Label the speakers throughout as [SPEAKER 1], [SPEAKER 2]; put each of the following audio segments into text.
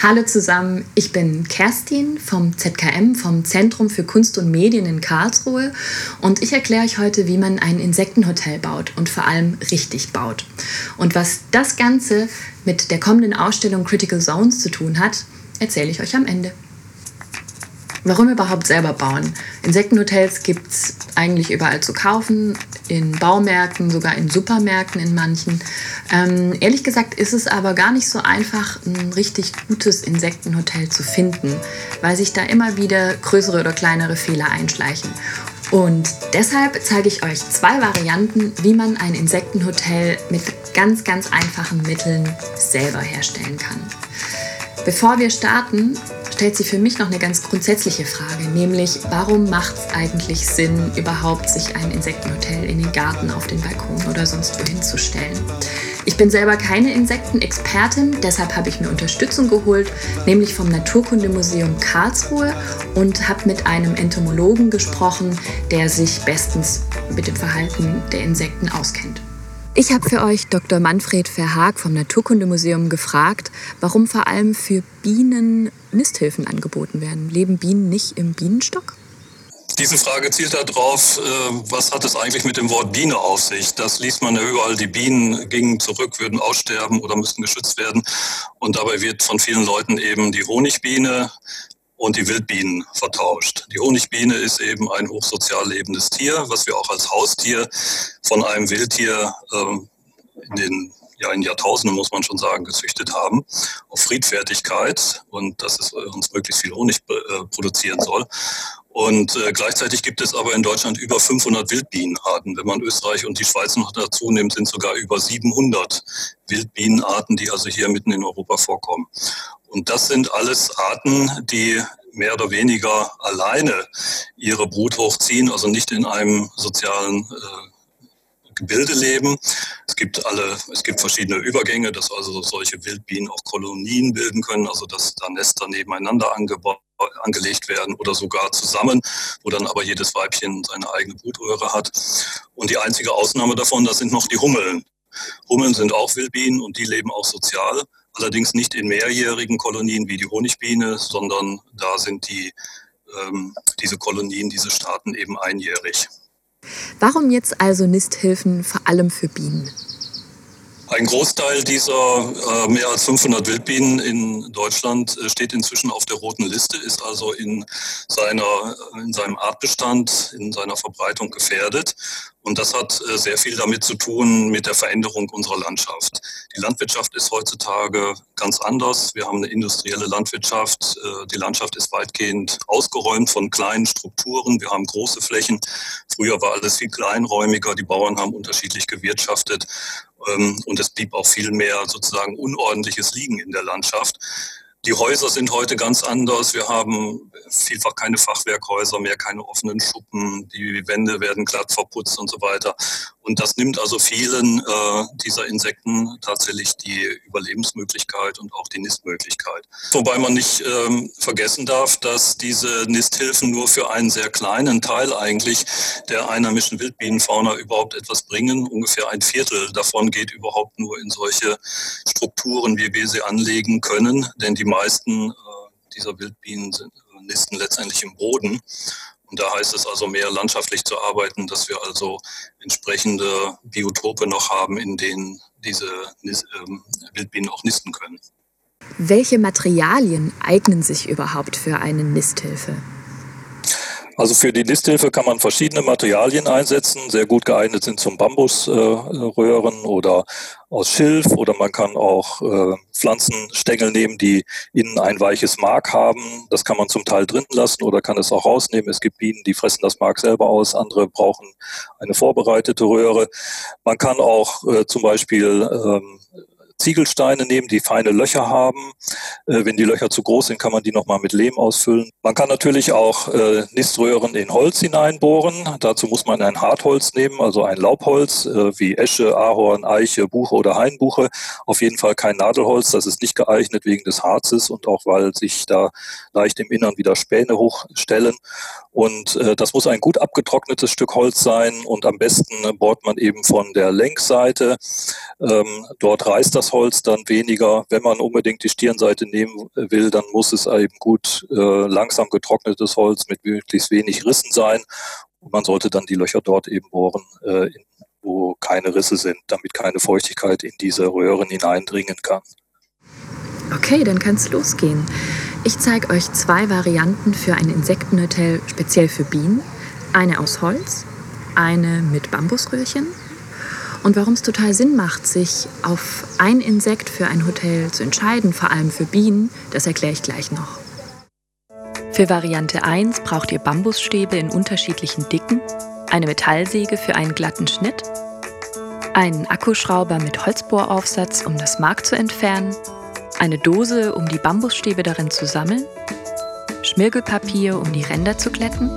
[SPEAKER 1] Hallo zusammen, ich bin Kerstin vom ZKM, vom Zentrum für Kunst und Medien in Karlsruhe und ich erkläre euch heute, wie man ein Insektenhotel baut und vor allem richtig baut. Und was das Ganze mit der kommenden Ausstellung Critical Zones zu tun hat, erzähle ich euch am Ende. Warum überhaupt selber bauen? Insektenhotels gibt es eigentlich überall zu kaufen, in Baumärkten, sogar in Supermärkten in manchen. Ähm, ehrlich gesagt ist es aber gar nicht so einfach, ein richtig gutes Insektenhotel zu finden, weil sich da immer wieder größere oder kleinere Fehler einschleichen. Und deshalb zeige ich euch zwei Varianten, wie man ein Insektenhotel mit ganz, ganz einfachen Mitteln selber herstellen kann. Bevor wir starten, stellt sich für mich noch eine ganz grundsätzliche Frage, nämlich warum macht es eigentlich Sinn, überhaupt sich ein Insektenhotel in den Garten, auf den Balkon oder sonst wohin zu stellen? Ich bin selber keine Insektenexpertin, deshalb habe ich mir Unterstützung geholt, nämlich vom Naturkundemuseum Karlsruhe und habe mit einem Entomologen gesprochen, der sich bestens mit dem Verhalten der Insekten auskennt. Ich habe für euch Dr. Manfred Verhaag vom Naturkundemuseum gefragt, warum vor allem für Bienen Nisthilfen angeboten werden. Leben Bienen nicht im Bienenstock?
[SPEAKER 2] Diese Frage zielt darauf, äh, was hat es eigentlich mit dem Wort Biene auf sich? Das liest man ja überall, die Bienen gingen zurück, würden aussterben oder müssten geschützt werden. Und dabei wird von vielen Leuten eben die Honigbiene und die Wildbienen vertauscht. Die Honigbiene ist eben ein hochsozial lebendes Tier, was wir auch als Haustier von einem Wildtier ähm, in den ja, in Jahrtausenden, muss man schon sagen, gezüchtet haben, auf Friedfertigkeit und dass es uns möglichst viel Honig äh, produzieren soll. Und äh, gleichzeitig gibt es aber in Deutschland über 500 Wildbienenarten. Wenn man Österreich und die Schweiz noch dazu nimmt, sind sogar über 700 Wildbienenarten, die also hier mitten in Europa vorkommen. Und das sind alles Arten, die mehr oder weniger alleine ihre Brut hochziehen, also nicht in einem sozialen äh, Gebilde leben. Es gibt alle, es gibt verschiedene Übergänge, dass also solche Wildbienen auch Kolonien bilden können, also dass da Nester nebeneinander angebaut angelegt werden oder sogar zusammen, wo dann aber jedes Weibchen seine eigene Brutröhre hat. Und die einzige Ausnahme davon, das sind noch die Hummeln. Hummeln sind auch Wildbienen und die leben auch sozial allerdings nicht in mehrjährigen Kolonien wie die Honigbiene, sondern da sind die, ähm, diese Kolonien, diese Staaten eben einjährig.
[SPEAKER 1] Warum jetzt also Nisthilfen vor allem für Bienen?
[SPEAKER 2] Ein Großteil dieser äh, mehr als 500 Wildbienen in Deutschland äh, steht inzwischen auf der roten Liste, ist also in, seiner, in seinem Artbestand, in seiner Verbreitung gefährdet. Und das hat äh, sehr viel damit zu tun mit der Veränderung unserer Landschaft. Die Landwirtschaft ist heutzutage ganz anders. Wir haben eine industrielle Landwirtschaft. Äh, die Landschaft ist weitgehend ausgeräumt von kleinen Strukturen. Wir haben große Flächen. Früher war alles viel kleinräumiger. Die Bauern haben unterschiedlich gewirtschaftet. Ähm, und es blieb auch viel mehr sozusagen unordentliches Liegen in der Landschaft. Die Häuser sind heute ganz anders. Wir haben vielfach keine Fachwerkhäuser mehr, keine offenen Schuppen. Die Wände werden glatt verputzt und so weiter. Und das nimmt also vielen äh, dieser Insekten tatsächlich die Überlebensmöglichkeit und auch die Nistmöglichkeit. Wobei man nicht ähm, vergessen darf, dass diese Nisthilfen nur für einen sehr kleinen Teil eigentlich der einheimischen Wildbienenfauna überhaupt etwas bringen. Ungefähr ein Viertel davon geht überhaupt nur in solche Strukturen, wie wir sie anlegen können. Denn die meisten äh, dieser Wildbienen äh, nisten letztendlich im Boden. Und da heißt es also mehr landschaftlich zu arbeiten, dass wir also entsprechende Biotope noch haben, in denen diese ähm, Wildbienen auch nisten können.
[SPEAKER 1] Welche Materialien eignen sich überhaupt für eine Nisthilfe?
[SPEAKER 2] Also für die Nisthilfe kann man verschiedene Materialien einsetzen. Sehr gut geeignet sind zum Bambusröhren äh, oder aus Schilf oder man kann auch äh, Pflanzenstängel nehmen, die innen ein weiches Mark haben. Das kann man zum Teil drin lassen oder kann es auch rausnehmen. Es gibt Bienen, die fressen das Mark selber aus. Andere brauchen eine vorbereitete Röhre. Man kann auch äh, zum Beispiel ähm, Ziegelsteine nehmen, die feine Löcher haben. Äh, wenn die Löcher zu groß sind, kann man die nochmal mit Lehm ausfüllen. Man kann natürlich auch äh, Niströhren in Holz hineinbohren. Dazu muss man ein Hartholz nehmen, also ein Laubholz äh, wie Esche, Ahorn, Eiche, Buche oder Hainbuche. Auf jeden Fall kein Nadelholz, das ist nicht geeignet wegen des Harzes und auch weil sich da leicht im Innern wieder Späne hochstellen. Und äh, das muss ein gut abgetrocknetes Stück Holz sein und am besten bohrt man eben von der Längsseite. Ähm, dort reißt das das Holz dann weniger. Wenn man unbedingt die Stirnseite nehmen will, dann muss es eben gut äh, langsam getrocknetes Holz mit möglichst wenig Rissen sein. Und man sollte dann die Löcher dort eben bohren, äh, wo keine Risse sind, damit keine Feuchtigkeit in diese Röhren hineindringen kann.
[SPEAKER 1] Okay, dann kann es losgehen. Ich zeige euch zwei Varianten für ein Insektenhotel speziell für Bienen. Eine aus Holz, eine mit Bambusröhrchen. Und warum es total Sinn macht, sich auf ein Insekt für ein Hotel zu entscheiden, vor allem für Bienen, das erkläre ich gleich noch. Für Variante 1 braucht ihr Bambusstäbe in unterschiedlichen Dicken, eine Metallsäge für einen glatten Schnitt, einen Akkuschrauber mit Holzbohraufsatz, um das Mark zu entfernen eine Dose, um die Bambusstäbe darin zu sammeln, Schmirgelpapier, um die Ränder zu glätten,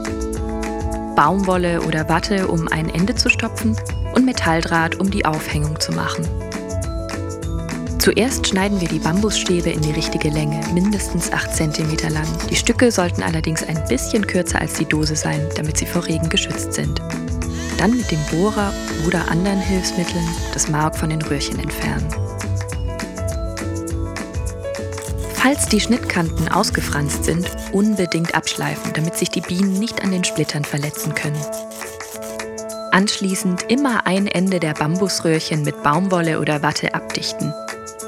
[SPEAKER 1] Baumwolle oder Watte, um ein Ende zu stopfen und Metalldraht, um die Aufhängung zu machen. Zuerst schneiden wir die Bambusstäbe in die richtige Länge, mindestens 8 cm lang. Die Stücke sollten allerdings ein bisschen kürzer als die Dose sein, damit sie vor Regen geschützt sind. Dann mit dem Bohrer oder anderen Hilfsmitteln das Mark von den Röhrchen entfernen. Falls die Schnittkanten ausgefranst sind, unbedingt abschleifen, damit sich die Bienen nicht an den Splittern verletzen können. Anschließend immer ein Ende der Bambusröhrchen mit Baumwolle oder Watte abdichten.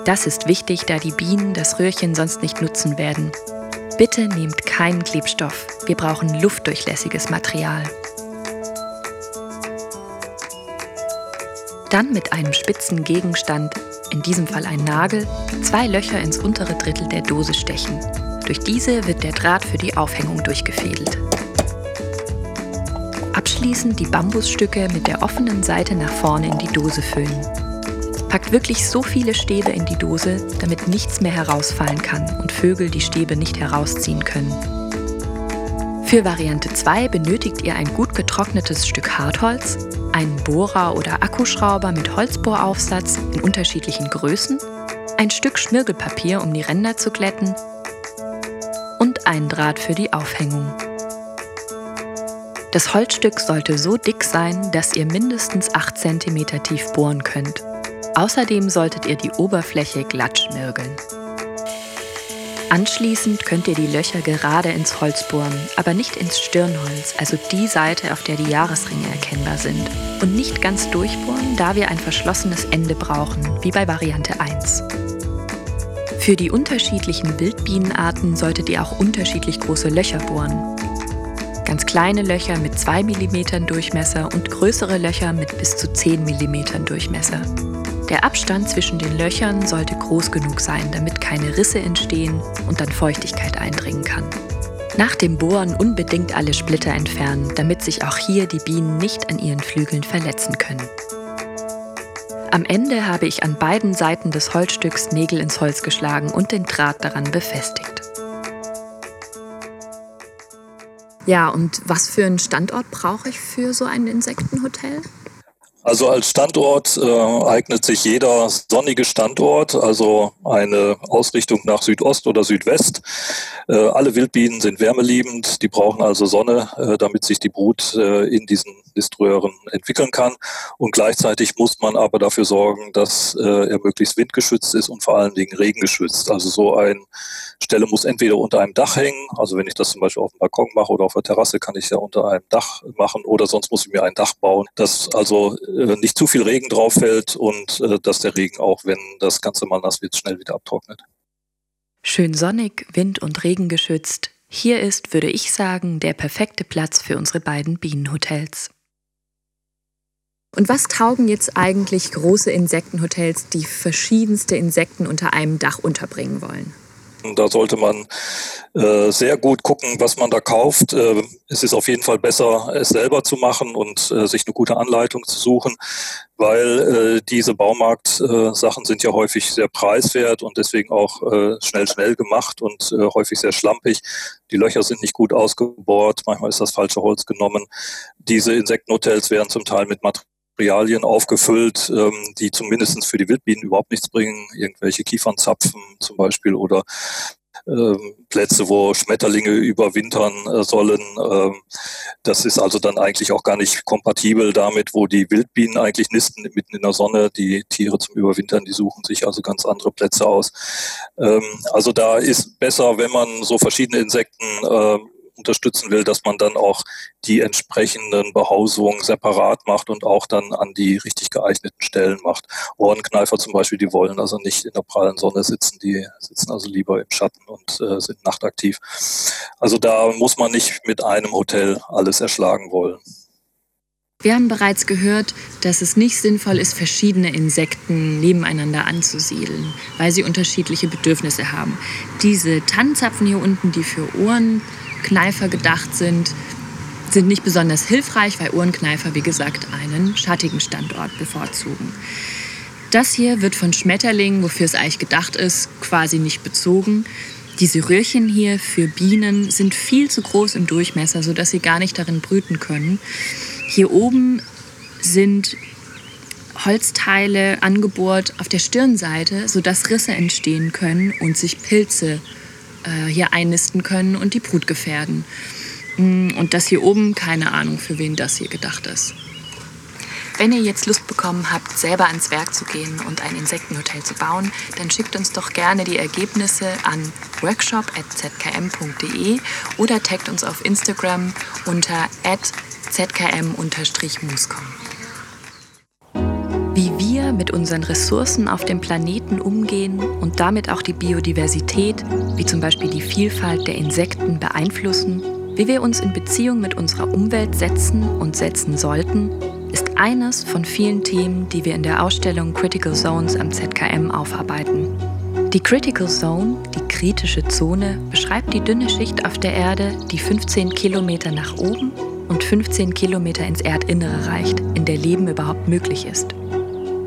[SPEAKER 1] Das ist wichtig, da die Bienen das Röhrchen sonst nicht nutzen werden. Bitte nehmt keinen Klebstoff. Wir brauchen luftdurchlässiges Material. Dann mit einem spitzen Gegenstand in diesem Fall ein Nagel, zwei Löcher ins untere Drittel der Dose stechen. Durch diese wird der Draht für die Aufhängung durchgefädelt. Abschließend die Bambusstücke mit der offenen Seite nach vorne in die Dose füllen. Packt wirklich so viele Stäbe in die Dose, damit nichts mehr herausfallen kann und Vögel die Stäbe nicht herausziehen können. Für Variante 2 benötigt ihr ein gut getrocknetes Stück Hartholz, einen Bohrer oder Akkuschrauber mit Holzbohraufsatz in unterschiedlichen Größen, ein Stück Schmirgelpapier, um die Ränder zu glätten und einen Draht für die Aufhängung. Das Holzstück sollte so dick sein, dass ihr mindestens 8 cm tief bohren könnt. Außerdem solltet ihr die Oberfläche glatt schmirgeln. Anschließend könnt ihr die Löcher gerade ins Holz bohren, aber nicht ins Stirnholz, also die Seite, auf der die Jahresringe erkennbar sind. Und nicht ganz durchbohren, da wir ein verschlossenes Ende brauchen, wie bei Variante 1. Für die unterschiedlichen Wildbienenarten solltet ihr auch unterschiedlich große Löcher bohren. Ganz kleine Löcher mit 2 mm Durchmesser und größere Löcher mit bis zu 10 mm Durchmesser. Der Abstand zwischen den Löchern sollte groß genug sein, damit keine Risse entstehen und dann Feuchtigkeit eindringen kann. Nach dem Bohren unbedingt alle Splitter entfernen, damit sich auch hier die Bienen nicht an ihren Flügeln verletzen können. Am Ende habe ich an beiden Seiten des Holzstücks Nägel ins Holz geschlagen und den Draht daran befestigt. Ja, und was für einen Standort brauche ich für so ein Insektenhotel?
[SPEAKER 2] Also als Standort äh, eignet sich jeder sonnige Standort, also eine Ausrichtung nach Südost oder Südwest. Äh, alle Wildbienen sind wärmeliebend, die brauchen also Sonne, äh, damit sich die Brut äh, in diesen Niströhren entwickeln kann. Und gleichzeitig muss man aber dafür sorgen, dass äh, er möglichst windgeschützt ist und vor allen Dingen regengeschützt. Also so eine Stelle muss entweder unter einem Dach hängen, also wenn ich das zum Beispiel auf dem Balkon mache oder auf der Terrasse, kann ich ja unter einem Dach machen oder sonst muss ich mir ein Dach bauen, dass also nicht zu viel Regen drauf fällt und äh, dass der Regen auch, wenn das Ganze mal nass wird, schnell wieder abtrocknet.
[SPEAKER 1] Schön sonnig, wind- und regengeschützt. Hier ist, würde ich sagen, der perfekte Platz für unsere beiden Bienenhotels. Und was taugen jetzt eigentlich große Insektenhotels, die verschiedenste Insekten unter einem Dach unterbringen wollen?
[SPEAKER 2] Da sollte man äh, sehr gut gucken, was man da kauft. Äh, es ist auf jeden Fall besser, es selber zu machen und äh, sich eine gute Anleitung zu suchen, weil äh, diese Baumarkt-Sachen sind ja häufig sehr preiswert und deswegen auch äh, schnell, schnell gemacht und äh, häufig sehr schlampig. Die Löcher sind nicht gut ausgebohrt, manchmal ist das falsche Holz genommen. Diese Insektenhotels werden zum Teil mit Materialien Materialien aufgefüllt, ähm, die zumindest für die Wildbienen überhaupt nichts bringen. Irgendwelche Kiefernzapfen zum Beispiel oder ähm, Plätze, wo Schmetterlinge überwintern äh, sollen. Ähm, das ist also dann eigentlich auch gar nicht kompatibel damit, wo die Wildbienen eigentlich nisten mitten in der Sonne. Die Tiere zum Überwintern, die suchen sich also ganz andere Plätze aus. Ähm, also da ist besser, wenn man so verschiedene Insekten unterstützen will, dass man dann auch die entsprechenden Behausungen separat macht und auch dann an die richtig geeigneten Stellen macht. Ohrenkneifer zum Beispiel, die wollen also nicht in der prallen Sonne sitzen, die sitzen also lieber im Schatten und äh, sind nachtaktiv. Also da muss man nicht mit einem Hotel alles erschlagen wollen.
[SPEAKER 1] Wir haben bereits gehört, dass es nicht sinnvoll ist, verschiedene Insekten nebeneinander anzusiedeln, weil sie unterschiedliche Bedürfnisse haben. Diese Tannenzapfen hier unten, die für Ohren Ohrenkneifer gedacht sind, sind nicht besonders hilfreich, weil Ohrenkneifer, wie gesagt, einen schattigen Standort bevorzugen. Das hier wird von Schmetterlingen, wofür es eigentlich gedacht ist, quasi nicht bezogen. Diese Röhrchen hier für Bienen sind viel zu groß im Durchmesser, sodass sie gar nicht darin brüten können. Hier oben sind Holzteile angebohrt auf der Stirnseite, sodass Risse entstehen können und sich Pilze äh, hier einnisten können und die Brut gefährden. Mm, und das hier oben, keine Ahnung, für wen das hier gedacht ist. Wenn ihr jetzt Lust bekommen habt, selber ans Werk zu gehen und ein Insektenhotel zu bauen, dann schickt uns doch gerne die Ergebnisse an workshop.zkm.de oder taggt uns auf Instagram unter zkm-muscom. Mit unseren Ressourcen auf dem Planeten umgehen und damit auch die Biodiversität, wie zum Beispiel die Vielfalt der Insekten, beeinflussen, wie wir uns in Beziehung mit unserer Umwelt setzen und setzen sollten, ist eines von vielen Themen, die wir in der Ausstellung Critical Zones am ZKM aufarbeiten. Die Critical Zone, die kritische Zone, beschreibt die dünne Schicht auf der Erde, die 15 Kilometer nach oben und 15 Kilometer ins Erdinnere reicht, in der Leben überhaupt möglich ist.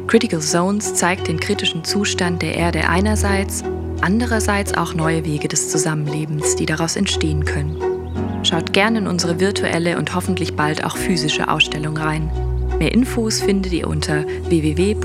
[SPEAKER 1] Critical Zones zeigt den kritischen Zustand der Erde einerseits, andererseits auch neue Wege des Zusammenlebens, die daraus entstehen können. Schaut gerne in unsere virtuelle und hoffentlich bald auch physische Ausstellung rein. Mehr Infos findet ihr unter www.zkm.de.